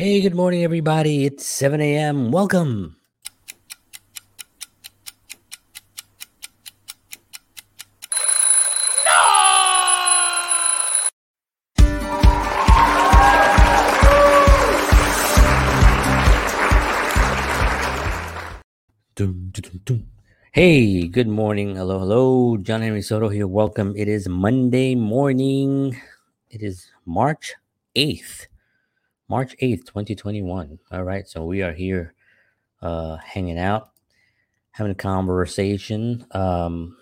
Hey, good morning, everybody. It's 7 a.m. Welcome. Hey, good morning. Hello, hello. John Henry Soto here. Welcome. It is Monday morning. It is March 8th. March 8th, 2021. All right. So we are here uh hanging out, having a conversation. Um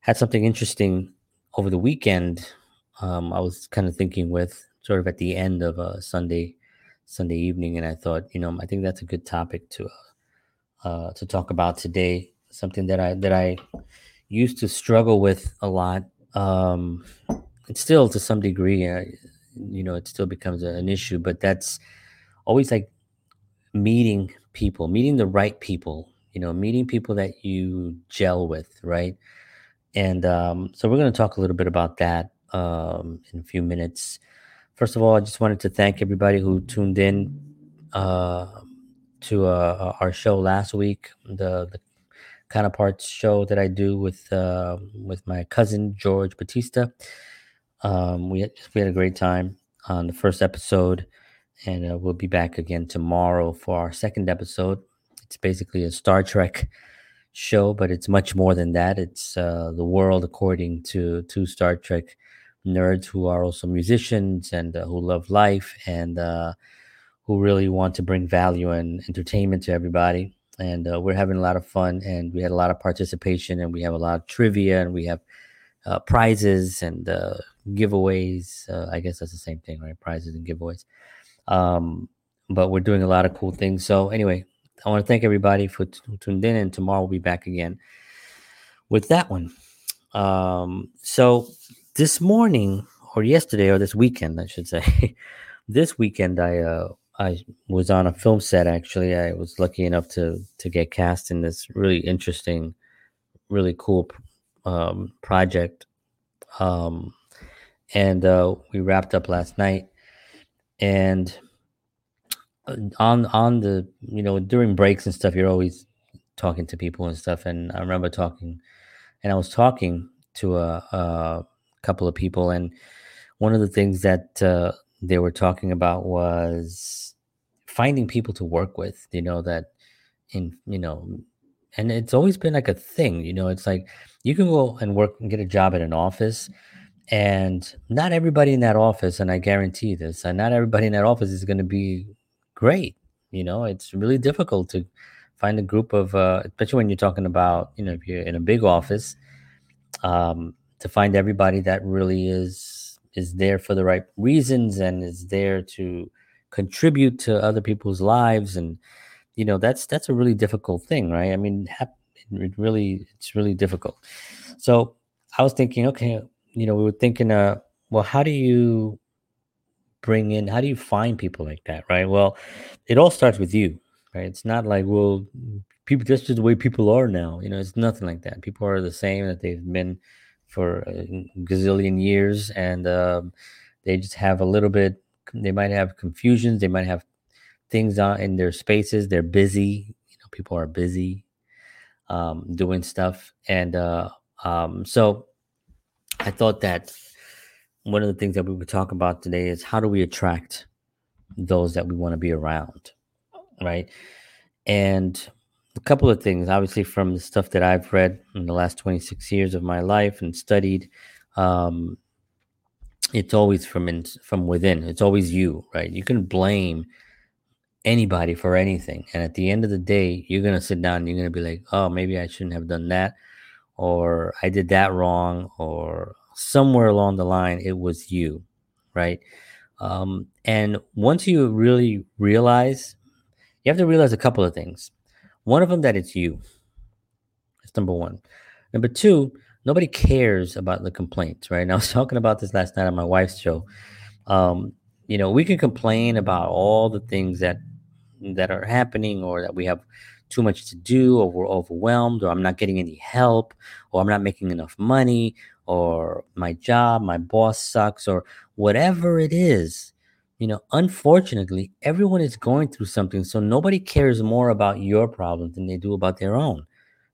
had something interesting over the weekend. Um I was kind of thinking with sort of at the end of a Sunday Sunday evening and I thought, you know, I think that's a good topic to uh to talk about today. Something that I that I used to struggle with a lot. Um still to some degree, uh, you know, it still becomes a- an issue, but that's always like meeting people, meeting the right people, you know, meeting people that you gel with, right? And um, so we're going to talk a little bit about that um, in a few minutes. First of all, I just wanted to thank everybody who tuned in uh, to uh, our show last week, the, the counterparts show that I do with uh, with my cousin George Batista. Um, we had, we had a great time on the first episode, and uh, we'll be back again tomorrow for our second episode. It's basically a Star Trek show, but it's much more than that. It's uh, the world according to two Star Trek nerds who are also musicians and uh, who love life and uh, who really want to bring value and entertainment to everybody. And uh, we're having a lot of fun, and we had a lot of participation, and we have a lot of trivia, and we have uh, prizes and uh, giveaways. Uh, I guess that's the same thing, right? Prizes and giveaways. Um, but we're doing a lot of cool things. So anyway, I want to thank everybody for t- tuned in, and tomorrow we'll be back again with that one. Um, so this morning or yesterday or this weekend, I should say, this weekend I uh, I was on a film set. Actually, I was lucky enough to to get cast in this really interesting, really cool um, project. Um, and uh, we wrapped up last night, and uh, on on the you know during breaks and stuff, you're always talking to people and stuff. And I remember talking, and I was talking to a, a couple of people, and one of the things that uh, they were talking about was finding people to work with. You know that in you know, and it's always been like a thing. You know, it's like you can go and work and get a job at an office. And not everybody in that office, and I guarantee this, and not everybody in that office is going to be great. You know, it's really difficult to find a group of, uh, especially when you're talking about, you know, if you're in a big office, um, to find everybody that really is is there for the right reasons and is there to contribute to other people's lives, and you know, that's that's a really difficult thing, right? I mean, it really it's really difficult. So I was thinking, okay, you know, we were thinking, uh, well, how do you bring in how do you find people like that right? Well it all starts with you right? It's not like well people just the way people are now you know it's nothing like that. People are the same that they've been for a gazillion years and um, they just have a little bit they might have confusions they might have things on in their spaces they're busy you know people are busy um, doing stuff. And uh, um, so i thought that one of the things that we would talk about today is how do we attract those that we want to be around right? And a couple of things obviously from the stuff that i've read in the last 26 years of my life and studied um, it's always from in, from within. It's always you right? You can blame anybody for anything. And at the end of the day you're going to sit down and you're going to be like oh maybe i shouldn't have done that or i did that wrong or somewhere along the line it was you right? Um, and once you really realize you have to realize a couple of things. One of them that it's you. That's number one. Number two nobody cares about the complaints right? And i was talking about this last night on my wife's show. Um, you know we can complain about all the things that that are happening or that we have too much to do or we're overwhelmed or i'm not getting any help or i'm not making enough money or my job, my boss sucks, or whatever it is, you know, unfortunately, everyone is going through something. So nobody cares more about your problems than they do about their own,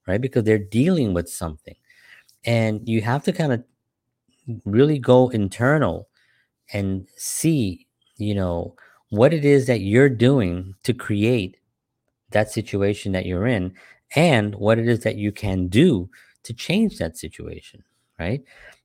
right? Because they're dealing with something. And you have to kind of really go internal and see, you know, what it is that you're doing to create that situation that you're in and what it is that you can do to change that situation, right?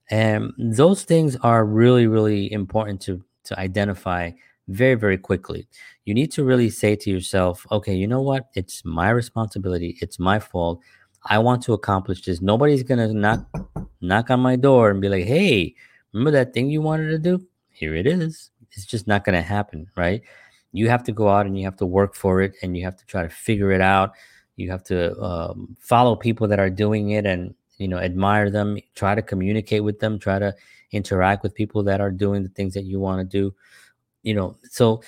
And those things are really, really important to to identify very, very quickly. You need to really say to yourself, okay, you know what? It's my responsibility. It's my fault. I want to accomplish this. Nobody's gonna knock knock on my door and be like, hey, remember that thing you wanted to do? Here it is. It's just not gonna happen, right? You have to go out and you have to work for it and you have to try to figure it out. You have to um, follow people that are doing it and you know admire them try to communicate with them try to interact with people that are doing the things that you want to do you know so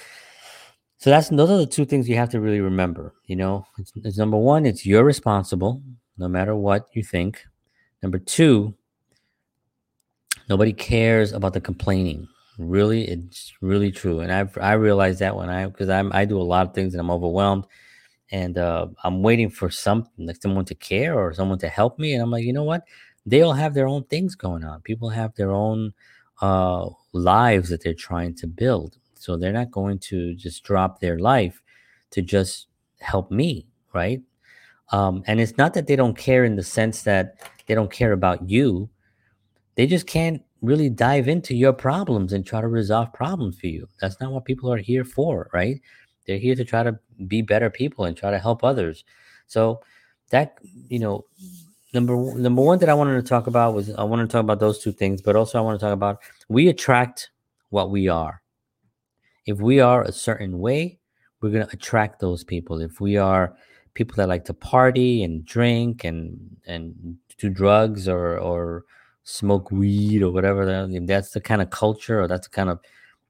so that's those are the two things you have to really remember you know it's, it's number one it's you're responsible no matter what you think number two nobody cares about the complaining really it's really true and i've i realized that when i because i'm i do a lot of things and i'm overwhelmed and uh, I'm waiting for something like someone to care or someone to help me. And I'm like, you know what? They all have their own things going on. People have their own uh, lives that they're trying to build. So they're not going to just drop their life to just help me, right? Um, and it's not that they don't care in the sense that they don't care about you. They just can't really dive into your problems and try to resolve problems for you. That's not what people are here for, right? They're here to try to be better people and try to help others. So that you know, number number one that I wanted to talk about was I want to talk about those two things, but also I want to talk about we attract what we are. If we are a certain way, we're going to attract those people. If we are people that like to party and drink and and do drugs or or smoke weed or whatever, that's the kind of culture or that's the kind of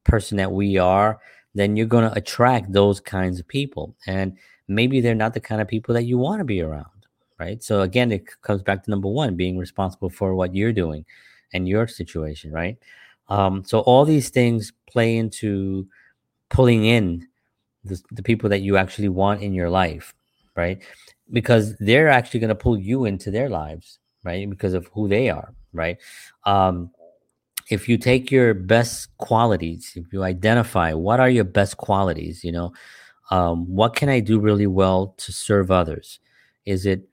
person that we are, then you're going to attract those kinds of people. And maybe they're not the kind of people that you want to be around, right? So again, it comes back to number one, being responsible for what you're doing and your situation, right? Um, so all these things play into pulling in the, the people that you actually want in your life, right? Because they're actually going to pull you into their lives, right? Because of who they are, right? Um, if you take your best qualities, if you identify what are your best qualities, you know, um, what can I do really well to serve others? Is it,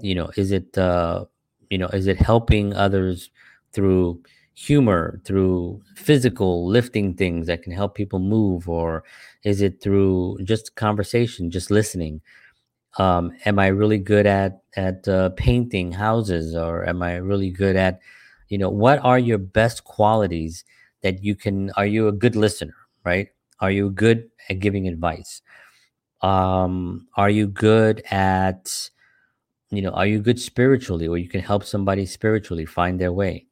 you know, is it, uh, you know, is it helping others through humor, through physical lifting things that can help people move, or is it through just conversation, just listening? Um, am I really good at at uh, painting houses, or am I really good at you know what are your best qualities that you can are you a good listener right? Are you good at giving advice? Um are you good at you know are you good spiritually or you can help somebody spiritually find their way?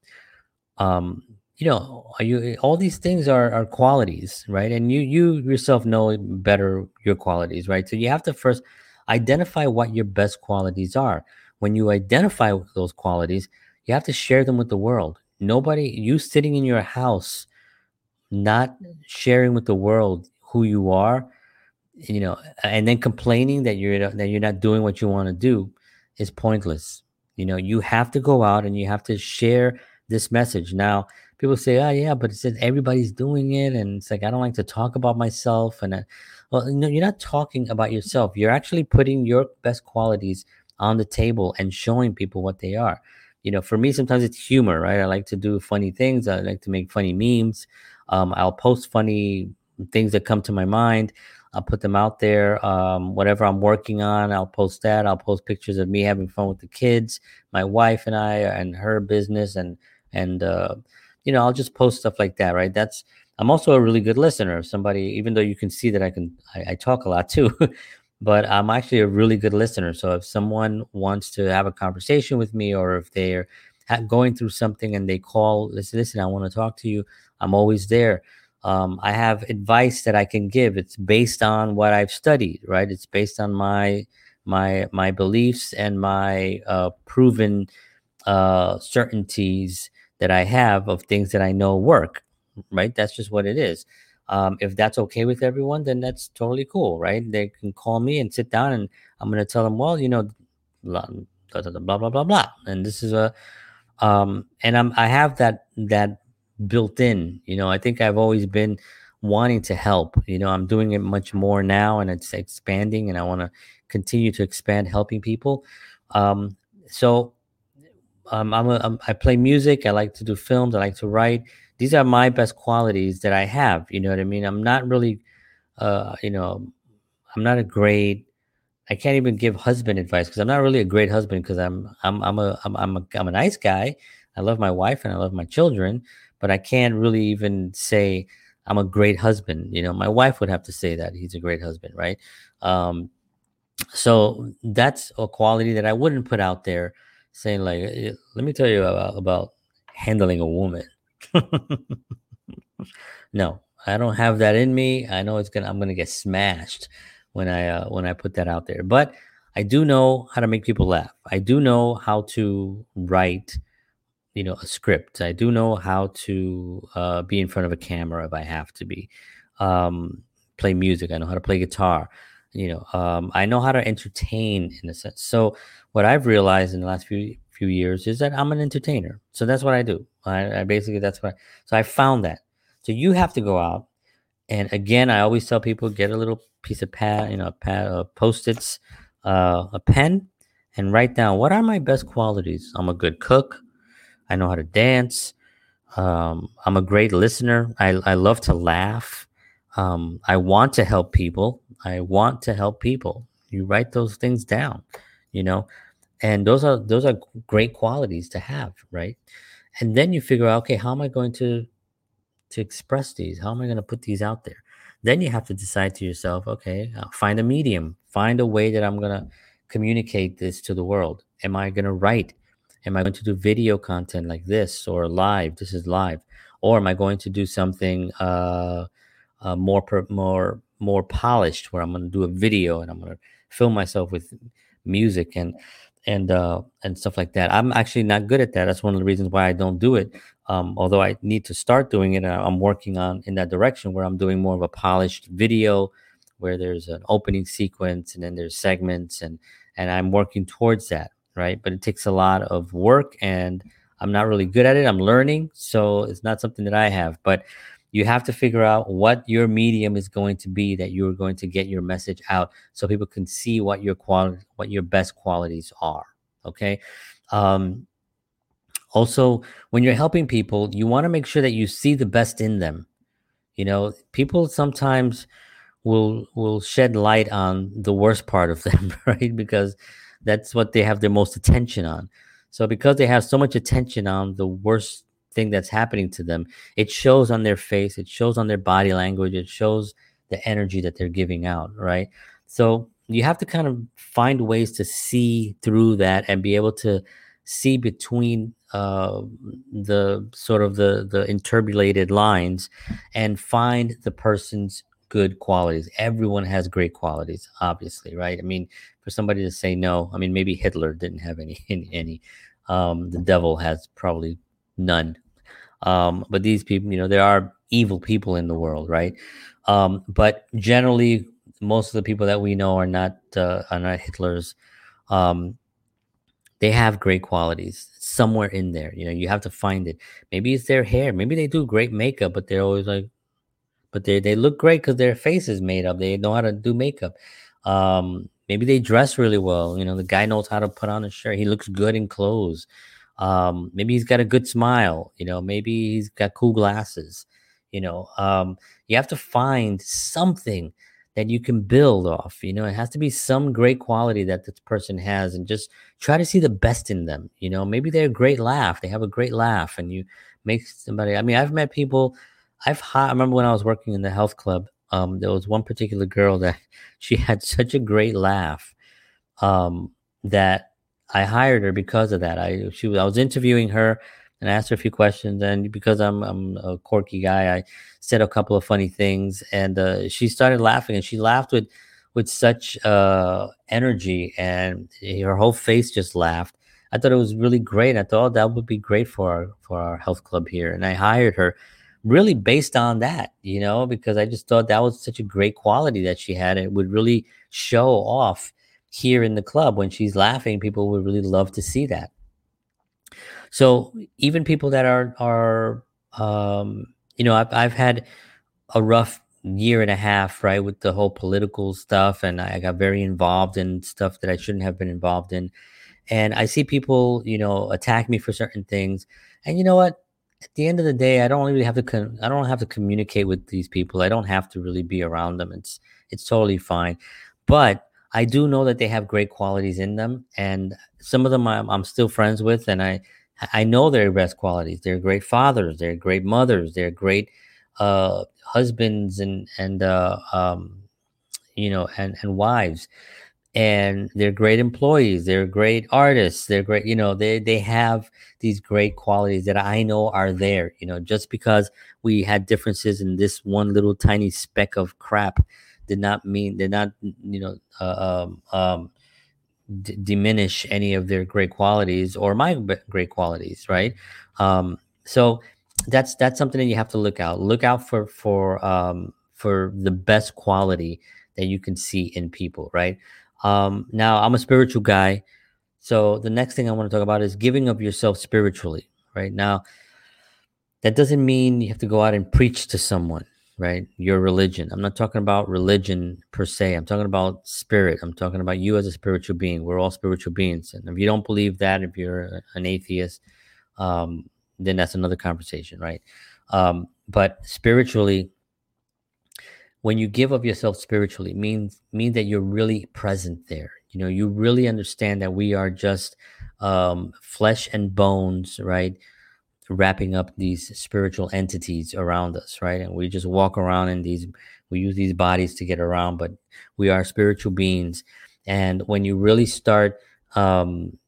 Um you know are you all these things are are qualities right? And you you yourself know better your qualities right? So you have to first identify what your best qualities are when you identify those qualities you have to share them with the world. Nobody, you sitting in your house, not sharing with the world who you are, you know, and then complaining that you're that you're not doing what you want to do is pointless. You know, you have to go out and you have to share this message. Now, people say, "Oh, yeah, but it says everybody's doing it," and it's like I don't like to talk about myself. And well, no, you're not talking about yourself. You're actually putting your best qualities on the table and showing people what they are you know, for me, sometimes it's humor, right? I like to do funny things. I like to make funny memes. Um, I'll post funny things that come to my mind. I'll put them out there. Um, whatever I'm working on, I'll post that. I'll post pictures of me having fun with the kids, my wife and I, and her business, and and uh, you know, I'll just post stuff like that, right? That's I'm also a really good listener. If somebody, even though you can see that I can, I, I talk a lot too but I'm actually a really good listener. So if someone wants to have a conversation with me, or if they're going through something and they call, listen, listen, I want to talk to you. I'm always there. Um, I have advice that I can give. It's based on what I've studied, right? It's based on my my my beliefs and my uh, proven uh, certainties that I have of things that I know work. Right? That's just what it is. Um, if that's okay with everyone, then that's totally cool, right? They can call me and sit down, and I'm going to tell them, well, you know, blah blah blah blah blah, and this is a, um, and I'm I have that that built in. You know, I think I've always been wanting to help. You know, I'm doing it much more now, and it's expanding, and I want to continue to expand helping people. Um, so um, I'm, a, I'm I play music. I like to do films. I like to write. These are my best qualities that I have. You know what I mean? I'm not really, uh, you know, I'm not a great. I can't even give husband advice because I'm not really a great husband because I'm I'm I'm a I'm I'm a, I'm a nice guy. I love my wife and I love my children, but I can't really even say I'm a great husband. You know, my wife would have to say that he's a great husband, right? Um, so that's a quality that I wouldn't put out there saying like, let me tell you about, about handling a woman. no, I don't have that in me. I know it's gonna I'm gonna get smashed when I uh, when I put that out there. But I do know how to make people laugh. I do know how to write, you know, a script. I do know how to uh, be in front of a camera if I have to be. Um, play music. I know how to play guitar. You know, um, I know how to entertain in a sense. So what I've realized in the last few few years is that I'm an entertainer. So that's what I do. I, I basically that's what. I, so I found that. So you have to go out, and again, I always tell people get a little piece of pad, you know, a pad of post-its, uh, a pen, and write down what are my best qualities. I'm a good cook. I know how to dance. Um, I'm a great listener. I, I love to laugh. Um, I want to help people. I want to help people. You write those things down, you know, and those are those are great qualities to have, right? And then you figure out, okay, how am I going to to express these? How am I going to put these out there? Then you have to decide to yourself, okay, I'll find a medium, find a way that I'm going to communicate this to the world. Am I going to write? Am I going to do video content like this or live? This is live, or am I going to do something uh, uh, more per, more more polished where I'm going to do a video and I'm going to film myself with music and and uh, and stuff like that. I'm actually not good at that. That's one of the reasons why I don't do it. Um, although I need to start doing it, I'm working on in that direction where I'm doing more of a polished video, where there's an opening sequence and then there's segments and and I'm working towards that, right? But it takes a lot of work and I'm not really good at it. I'm learning, so it's not something that I have. But you have to figure out what your medium is going to be that you're going to get your message out so people can see what your quality what your best qualities are okay? Um also when you're helping people you want to make sure that you see the best in them. You know people sometimes will will shed light on the worst part of them right? Because that's what they have their most attention on. So because they have so much attention on the worst thing that's happening to them. It shows on their face it shows on their body language it shows the energy that they're giving out right? So you have to kind of find ways to see through that and be able to see between uh, the sort of the the interbulated lines and find the person's good qualities. Everyone has great qualities obviously right? I mean for somebody to say no i mean maybe hitler didn't have any any, any um, the devil has probably none um, but these people, you know, there are evil people in the world, right? Um, but generally, most of the people that we know are not uh, are not Hitlers. Um, they have great qualities somewhere in there. You know, you have to find it. Maybe it's their hair. Maybe they do great makeup, but they're always like, but they they look great because their face is made up. They know how to do makeup. Um, maybe they dress really well. You know, the guy knows how to put on a shirt. He looks good in clothes. Um, maybe he's got a good smile. You know, maybe he's got cool glasses. You know, um, you have to find something that you can build off. You know, it has to be some great quality that this person has, and just try to see the best in them. You know, maybe they're a great laugh. They have a great laugh, and you make somebody. I mean, I've met people. I've I remember when I was working in the health club. Um, there was one particular girl that she had such a great laugh um, that I hired her because of that. I she I was interviewing her and I asked her a few questions, and because I'm I'm a quirky guy, I said a couple of funny things, and uh, she started laughing, and she laughed with with such uh, energy, and her whole face just laughed. I thought it was really great. I thought oh, that would be great for our for our health club here, and I hired her really based on that, you know, because I just thought that was such a great quality that she had. It would really show off here in the club when she's laughing. People would really love to see that. So even people that are are um, you know, I've I've had a rough year and a half, right, with the whole political stuff, and I got very involved in stuff that I shouldn't have been involved in. And I see people, you know, attack me for certain things. And you know what? At the end of the day, I don't really have to. Con- I don't have to communicate with these people. I don't have to really be around them. It's it's totally fine. But I do know that they have great qualities in them, and some of them I'm, I'm still friends with, and I I know their best qualities. They're great fathers. They're great mothers. They're great uh, husbands and and uh, um, you know and and wives. And they're great employees. They're great artists. They're great. You know they they have these great qualities that I know are there. You know just because we had differences in this one little tiny speck of crap did not mean did not you know uh, um, um, d- diminish any of their great qualities or my great qualities, right? Um, so that's that's something that you have to look out. Look out for for um, for the best quality that you can see in people, right? Um, now, I'm a spiritual guy, so the next thing I want to talk about is giving of yourself spiritually, right? Now, that doesn't mean you have to go out and preach to someone right? Your religion. I'm not talking about religion per se. I'm talking about spirit. I'm talking about you as a spiritual being. We're all spiritual beings. And if you don't believe that, if you're an atheist, um, then that's another conversation, right? Um, but spiritually, when you give of yourself spiritually, means means that you're really present there. You know, you really understand that we are just um, flesh and bones, right? Wrapping up these spiritual entities around us, right? And we just walk around in these, we use these bodies to get around, but we are spiritual beings. And when you really start um,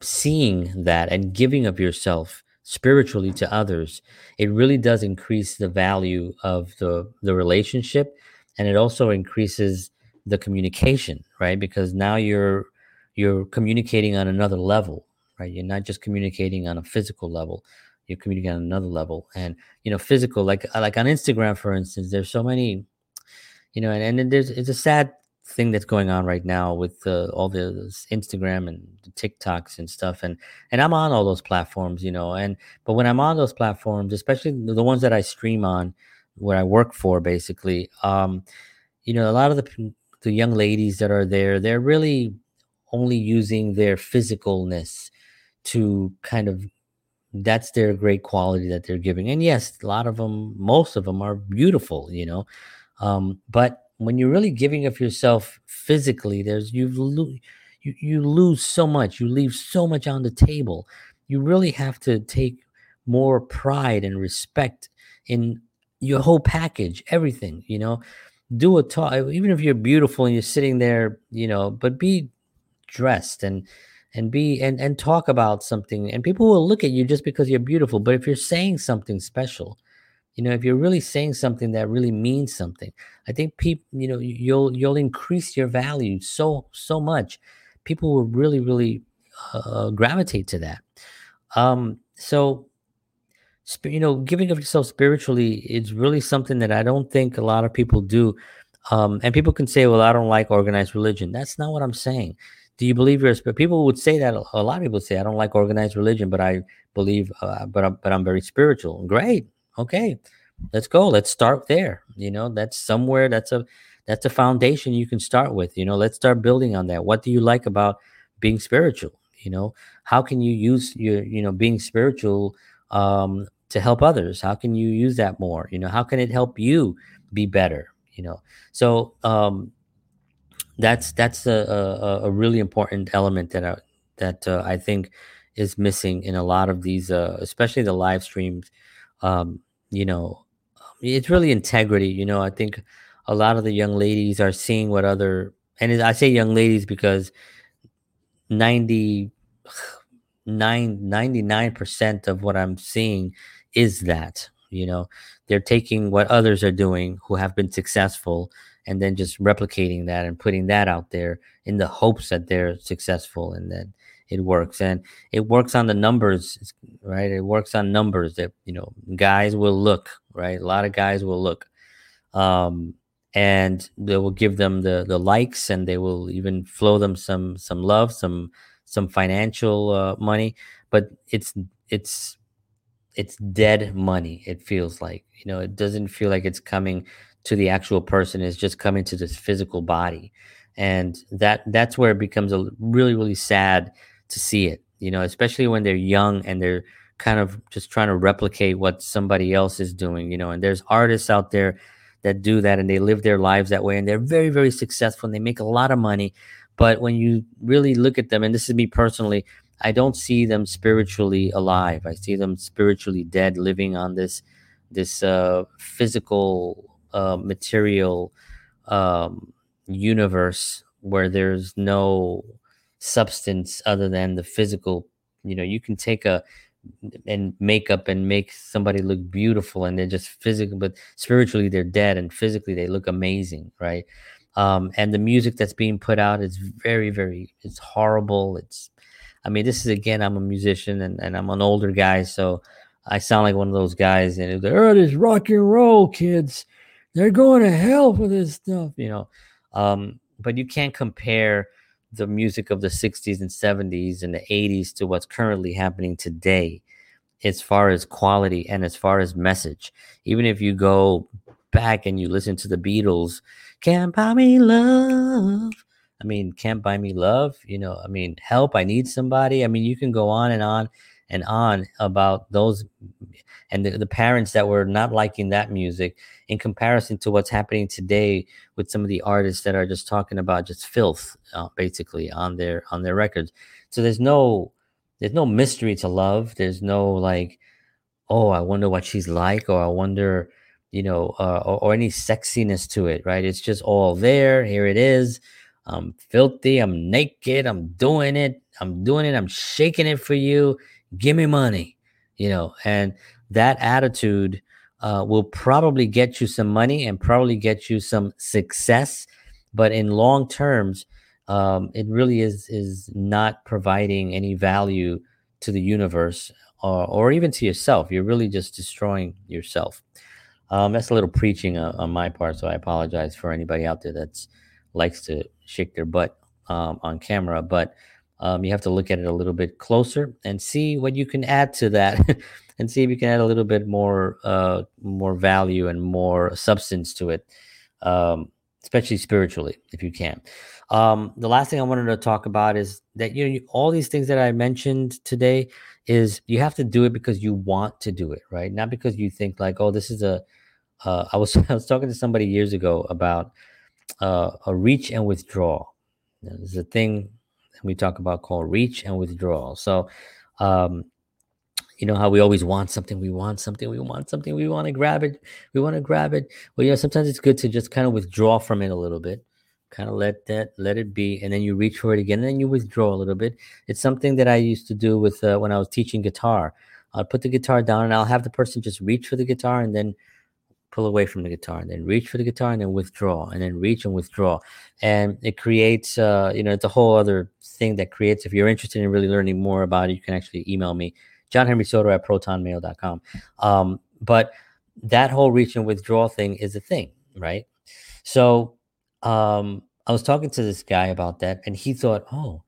seeing that and giving of yourself spiritually to others, it really does increase the value of the the relationship, and it also increases the communication, right? Because now you're you're communicating on another level right? You're not just communicating on a physical level, you're communicating on another level. And you know, physical, like uh, like on Instagram, for instance, there's so many, you know, and, and there's it's a sad thing that's going on right now with uh, all the Instagram and the TikToks and stuff. And and I'm on all those platforms, you know. And but when I'm on those platforms, especially the ones that I stream on, where I work for, basically, um, you know, a lot of the the young ladies that are there, they're really only using their physicalness to kind of that's their great quality that they're giving. And yes a lot of them most of them are beautiful you know? Um, but when you're really giving of yourself physically there's you lo- you, you lose so much. You leave so much on the table. You really have to take more pride and respect in your whole package everything you know? Do a talk even if you're beautiful and you're sitting there you know but be dressed and and be and and talk about something and people will look at you just because you're beautiful but if you're saying something special you know if you're really saying something that really means something i think people you know you'll you'll increase your value so so much. People will really really uh, gravitate to that. Um so you know giving of yourself spiritually is really something that i don't think a lot of people do. Um and people can say well i don't like organized religion. That's not what i'm saying do you believe you're a spirit? People would say that a lot of people say, I don't like organized religion, but I believe, uh, but I'm, but I'm very spiritual. Great. Okay. Let's go. Let's start there. You know, that's somewhere that's a, that's a foundation you can start with. You know, let's start building on that. What do you like about being spiritual? You know, how can you use your, you know, being spiritual um, to help others? How can you use that more? You know, how can it help you be better? You know, so um, that's that's a, a, a really important element that I, that uh, I think is missing in a lot of these, uh, especially the live streams. Um, you know, it's really integrity. You know, I think a lot of the young ladies are seeing what other, and I say young ladies because 99 99% of what I'm seeing is that, you know, they're taking what others are doing who have been successful and then just replicating that and putting that out there in the hopes that they're successful and that it works and it works on the numbers right it works on numbers that you know guys will look right? A lot of guys will look. Um, and they will give them the the likes and they will even flow them some some love some some financial uh, money but it's it's it's dead money it feels like you know it doesn't feel like it's coming to the actual person is just coming to this physical body. And that that's where it becomes a really really sad to see it you know especially when they're young and they're kind of just trying to replicate what somebody else is doing you know and there's artists out there that do that and they live their lives that way and they're very very successful and they make a lot of money. But when you really look at them and this is me personally i don't see them spiritually alive. I see them spiritually dead living on this this uh, physical uh, material um, universe where there's no substance other than the physical. You know you can take a and makeup and make somebody look beautiful and they're just physical but spiritually they're dead and physically they look amazing right? Um, and the music that's being put out is very very it's horrible. It's i mean this is again i'm a musician and, and i'm an older guy so i sound like one of those guys and they're oh, this rock and roll kids they're going to hell for this stuff. You know um, but you can't compare the music of the 60s and 70s and the 80s to what's currently happening today as far as quality and as far as message. Even if you go back and you listen to the beatles can't buy me love. I mean can't buy me love you know i mean help i need somebody. I mean you can go on and on and on about those and the, the parents that were not liking that music in comparison to what's happening today with some of the artists that are just talking about just filth uh, basically on their on their records. So there's no there's no mystery to love. There's no like oh i wonder what she's like or i wonder you know uh, or, or any sexiness to it right? It's just all there. Here it is. I'm filthy. I'm naked. I'm doing it. I'm doing it. I'm shaking it for you. Give me money you know? And that attitude uh, will probably get you some money and probably get you some success. But in long terms um, it really is is not providing any value to the universe or, or even to yourself. You're really just destroying yourself. Um, that's a little preaching uh, on my part so i apologize for anybody out there that's likes to shake their butt um, on camera. But um, you have to look at it a little bit closer and see what you can add to that and see if you can add a little bit more uh, more value and more substance to it um, especially spiritually if you can um, the last thing i wanted to talk about is that you know you, all these things that i mentioned today is you have to do it because you want to do it right not because you think like oh this is a. Uh, I was I was talking to somebody years ago about uh, a reach and withdraw. There's a thing we talk about called reach and withdrawal. So, um, you know how we always want something, we want something, we want something, we want to grab it, we want to grab it. Well, you know, sometimes it's good to just kind of withdraw from it a little bit, kind of let that, let it be, and then you reach for it again, and then you withdraw a little bit. It's something that I used to do with uh, when I was teaching guitar. I'll put the guitar down, and I'll have the person just reach for the guitar, and then pull away from the guitar and then reach for the guitar and then withdraw and then reach and withdraw and it creates uh, you know it's a whole other thing that creates if you're interested in really learning more about it you can actually email me john henry soto at protonmail.com um, but that whole reach and withdraw thing is a thing right so um, i was talking to this guy about that and he thought oh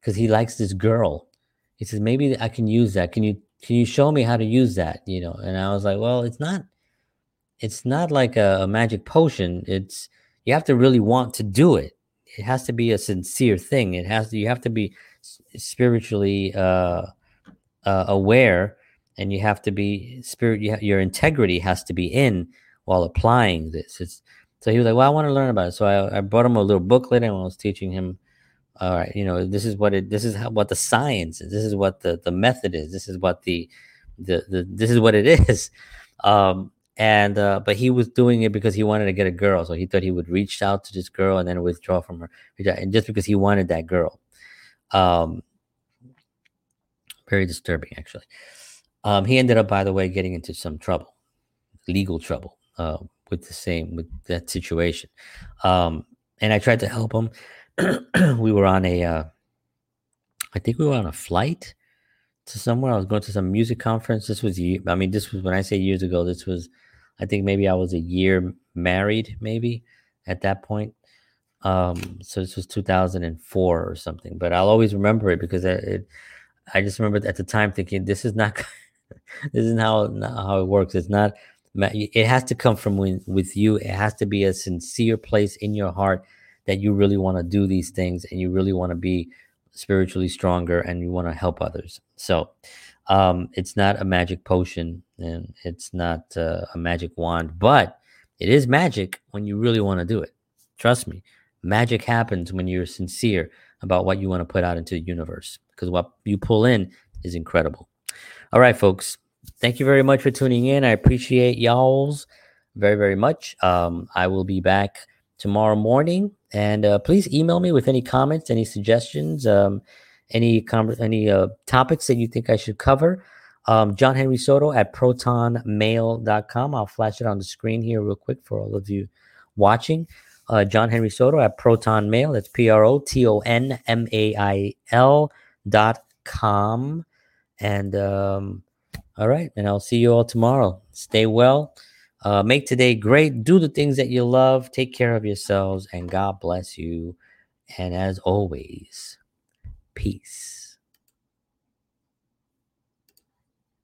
because he likes this girl he says maybe i can use that can you can you show me how to use that you know and i was like well it's not it's not like a, a magic potion. It's you have to really want to do it. It has to be a sincere thing. It has to, you have to be spiritually uh, uh, aware, and you have to be spirit. You ha- your integrity has to be in while applying this. It's so he was like, "Well, I want to learn about it." So I, I brought him a little booklet, and I was teaching him. All right, you know, this is what it. This is how, what the science is. This is what the the method is. This is what the the, the this is what it is. Um, and uh, but he was doing it because he wanted to get a girl so he thought he would reach out to this girl and then withdraw from her and just because he wanted that girl um very disturbing actually. Um he ended up by the way getting into some trouble legal trouble uh with the same with that situation. Um and i tried to help him. We were on a uh i think we were on a flight to somewhere. I was going to some music conference. This was i mean this was when i say years ago this was I think maybe I was a year married, maybe at that point. Um, so this was 2004 or something, but I'll always remember it because it, it I just remember at the time thinking, this is not, this is how how it works. It's not. It has to come from when, with you. It has to be a sincere place in your heart that you really want to do these things and you really want to be spiritually stronger and you want to help others. So, um, it's not a magic potion and it's not uh, a magic wand, but it is magic when you really want to do it. Trust me, magic happens when you're sincere about what you want to put out into the universe because what you pull in is incredible. All right, folks. Thank you very much for tuning in. I appreciate y'all's very, very much. Um, I will be back tomorrow morning. And uh, please email me with any comments, any suggestions, um, any com- any uh, topics that you think I should cover. Um, John Henry Soto at protonmail.com. I'll flash it on the screen here real quick for all of you watching uh, John Henry Soto at Proton Mail. That's P R O T O N M A I L dot com. And um, all right, and I'll see you all tomorrow. Stay well. Uh, make today great. Do the things that you love. Take care of yourselves, and God bless you. And as always, peace.